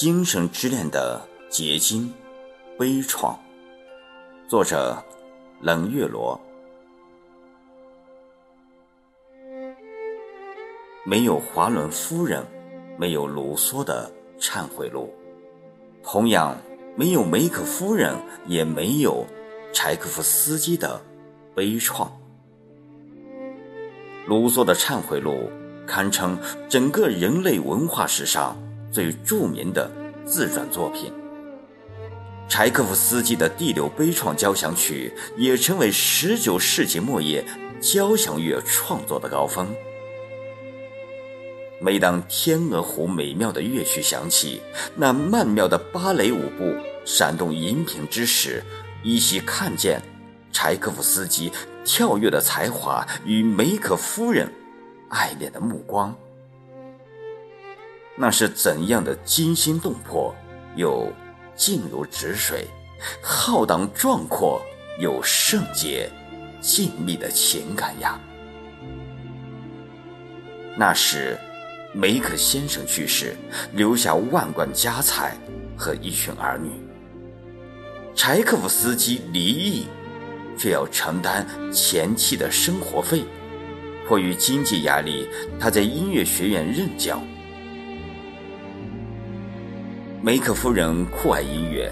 精神之恋的结晶，悲怆。作者：冷月罗。没有华伦夫人，没有卢梭的忏悔录，同样没有梅克夫人，也没有柴可夫斯基的悲怆。卢梭的忏悔录堪称整个人类文化史上最著名的自传作品。柴可夫斯基的第六悲怆交响曲也成为19世纪末叶交响乐创作的高峰。每当《天鹅湖》美妙的乐曲响起，那曼妙的芭蕾舞步闪动荧屏之时，依稀看见柴可夫斯基跳跃的才华与梅克夫人爱恋的目光。那是怎样的惊心动魄，又静如止水，浩荡壮阔又圣洁、静谧的情感呀！那时。梅克先生去世，留下万贯家财和一群儿女。柴可夫斯基离异，却要承担前妻的生活费。迫于经济压力，他在音乐学院任教。梅克夫人酷爱音乐，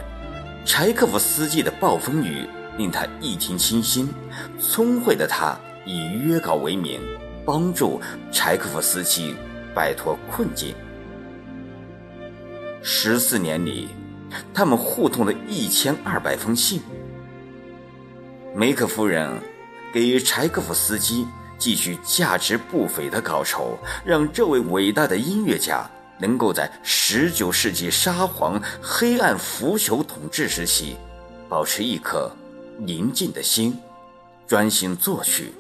柴可夫斯基的暴风雨令他一听倾心。聪慧的他以约稿为名，帮助柴可夫斯基。摆脱困境。十四年里，他们互通了一千二百封信。梅克夫人给柴可夫斯基寄去价值不菲的稿酬，让这位伟大的音乐家能够在十九世纪沙皇黑暗腐朽统治时期，保持一颗宁静的心，专心作曲。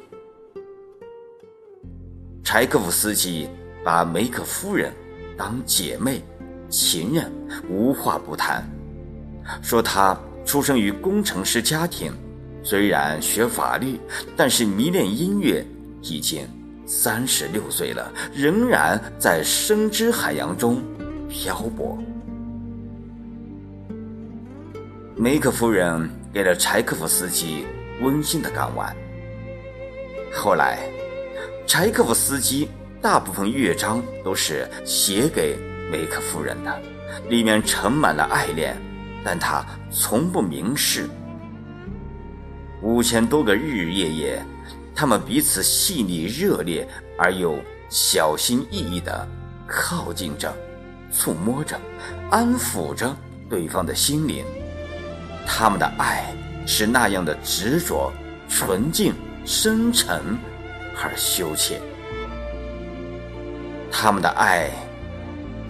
柴可夫斯基。把梅克夫人当姐妹、情人，无话不谈。说他出生于工程师家庭，虽然学法律，但是迷恋音乐。已经三十六岁了，仍然在深知海洋中漂泊。梅克夫人给了柴可夫斯基温馨的港湾。后来，柴可夫斯基。大部分乐章都是写给梅克夫人的，里面盛满了爱恋，但他从不明示。五千多个日日夜夜，他们彼此细腻热烈而又小心翼翼地靠近着、触摸着、安抚着对方的心灵。他们的爱是那样的执着、纯净、深沉而羞怯。他们的爱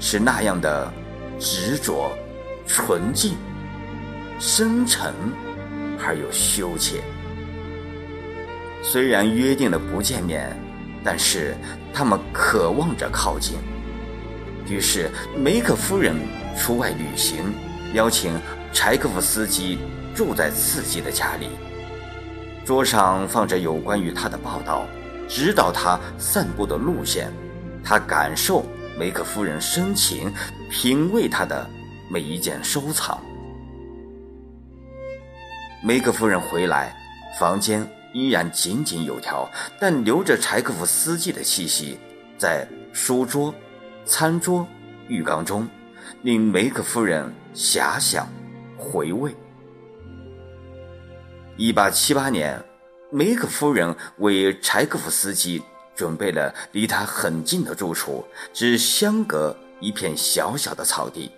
是那样的执着、纯净、深沉而又羞怯。虽然约定了不见面，但是他们渴望着靠近。于是梅克夫人出外旅行，邀请柴可夫斯基住在自己的家里。桌上放着有关于他的报道，指导他散步的路线。他感受梅克夫人深情，品味他的每一件收藏。梅克夫人回来，房间依然井井有条，但留着柴可夫斯基的气息，在书桌、餐桌、浴缸中，令梅克夫人遐想、回味。一八七八年，梅克夫人为柴可夫斯基。准备了离他很近的住处，只相隔一片小小的草地。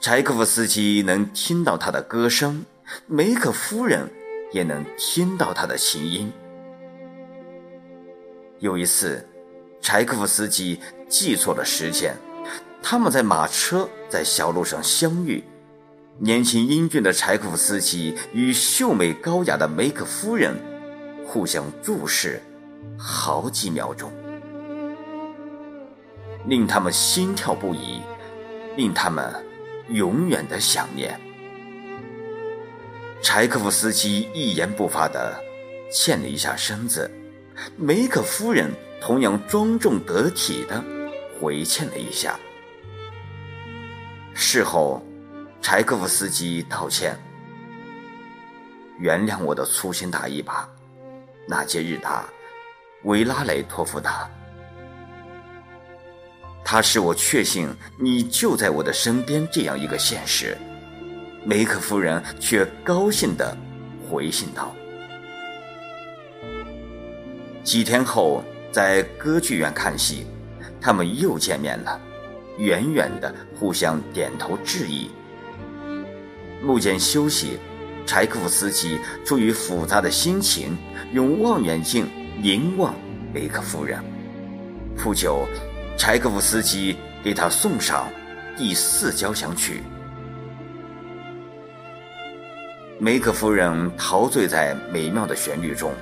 柴可夫斯基能听到他的歌声，梅克夫人也能听到他的琴音。有一次，柴可夫斯基记错了时间，他们在马车在小路上相遇。年轻英俊的柴可夫斯基与秀美高雅的梅克夫人互相注视。好几秒钟，令他们心跳不已，令他们永远的想念。柴可夫斯基一言不发的欠了一下身子，梅克夫人同样庄重得体的回欠了一下。事后，柴可夫斯基道歉，原谅我的粗心大意吧，纳杰日达·维拉雷托夫达。他使我确信你就在我的身边这样一个现实。梅克夫人却高兴地回信道。几天后，在歌剧院看戏，他们又见面了，远远的互相点头致意。幕间休息，柴可夫斯基出于复杂的心情，用望远镜凝望梅克夫人。不久。柴可夫斯基给他送上第四交响曲。梅克夫人陶醉在美妙的旋律中，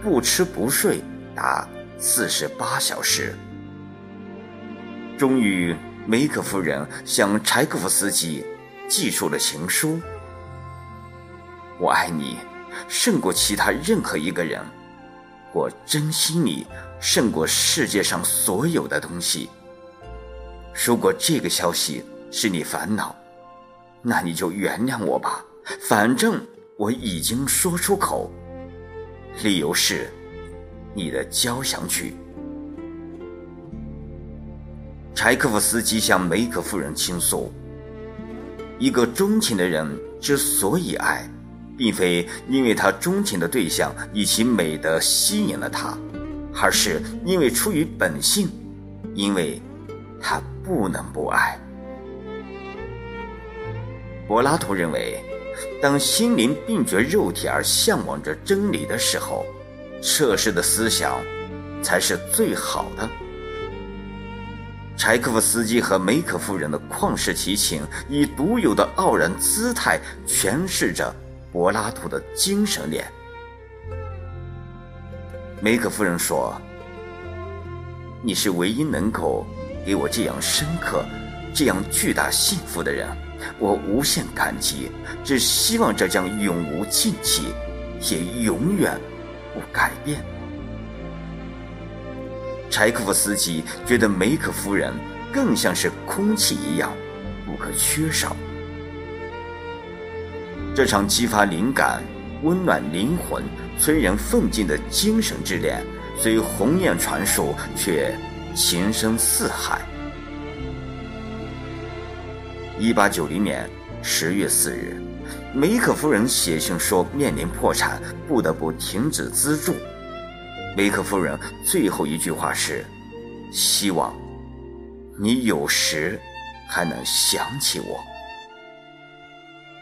不吃不睡达四十八小时。终于，梅克夫人向柴可夫斯基寄出了情书：“我爱你，胜过其他任何一个人。我珍惜你。”胜过世界上所有的东西。如果这个消息使你烦恼，那你就原谅我吧。反正我已经说出口。理由是，你的交响曲。柴可夫斯基向梅克夫人倾诉：一个钟情的人之所以爱，并非因为他钟情的对象以其美德吸引了他。而是因为出于本性，因为他不能不爱。柏拉图认为，当心灵并觉肉体而向往着真理的时候，涉世的思想才是最好的。柴可夫斯基和梅可夫人的旷世奇情，以独有的傲然姿态诠释着柏拉图的精神脸。梅克夫人说：“你是唯一能够给我这样深刻、这样巨大幸福的人，我无限感激。只希望这将永无尽期，也永远不改变。”柴可夫斯基觉得梅克夫人更像是空气一样，不可缺少。这场激发灵感。温暖灵魂、催人奋进的精神之恋，虽鸿雁传书，却情深似海。一八九零年十月四日，梅克夫人写信说面临破产，不得不停止资助。梅克夫人最后一句话是：“希望你有时还能想起我。”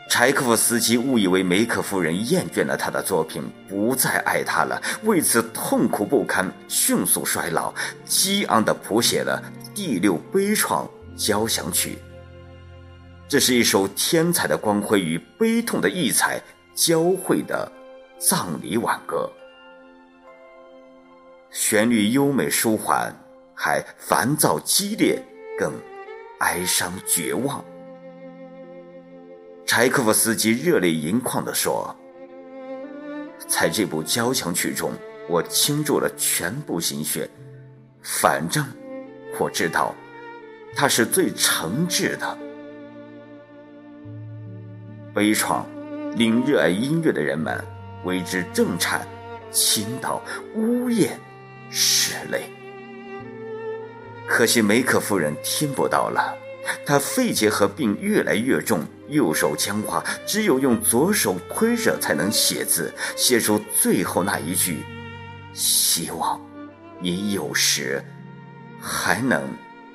柴可夫斯基误以为梅克夫人厌倦了他的作品，不再爱他了，为此痛苦不堪，迅速衰老，激昂地谱写了第六悲怆交响曲。这是一首天才的光辉与悲痛的异彩交汇的葬礼挽歌，旋律优美舒缓，还烦躁激烈，更哀伤绝望。柴可夫斯基热泪盈眶地说：“在这部交响曲中，我倾注了全部心血。反正我知道，它是最诚挚的。悲怆令热爱音乐的人们为之震颤，倾倒呜咽，拭泪。可惜梅克夫人听不到了。”他肺结核病越来越重，右手僵化，只有用左手推着才能写字，写出最后那一句：“希望你有时还能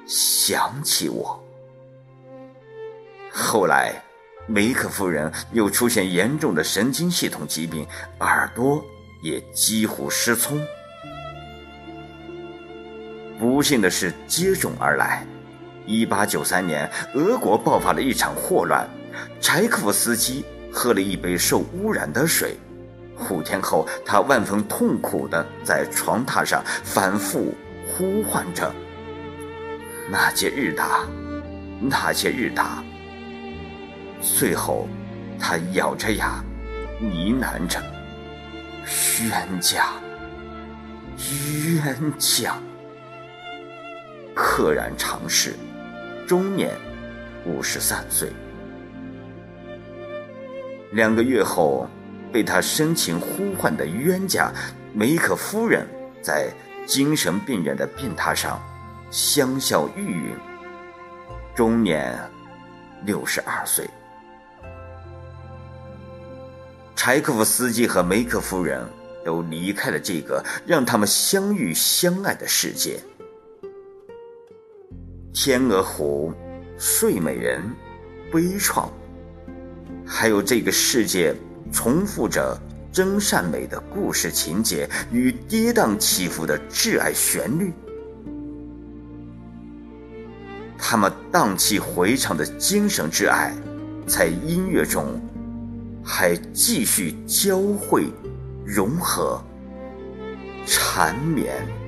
想起我。”后来，梅克夫人又出现严重的神经系统疾病，耳朵也几乎失聪。不幸的事接踵而来。一八九三年，俄国爆发了一场霍乱。柴可夫斯基喝了一杯受污染的水，五天后，他万分痛苦地在床榻上反复呼唤着：“那些日达，那些日达。”最后，他咬着牙呢喃着：“冤家，冤家。”溘然长逝。终年五十三岁。两个月后，被他深情呼唤的冤家梅克夫人，在精神病人的病榻上香消玉殒，终年六十二岁。柴可夫斯基和梅克夫人都离开了这个让他们相遇相爱的世界。天鹅湖、睡美人、悲怆，还有这个世界重复着真善美的故事情节与跌宕起伏的挚爱旋律，他们荡气回肠的精神之爱，在音乐中还继续交汇、融合、缠绵。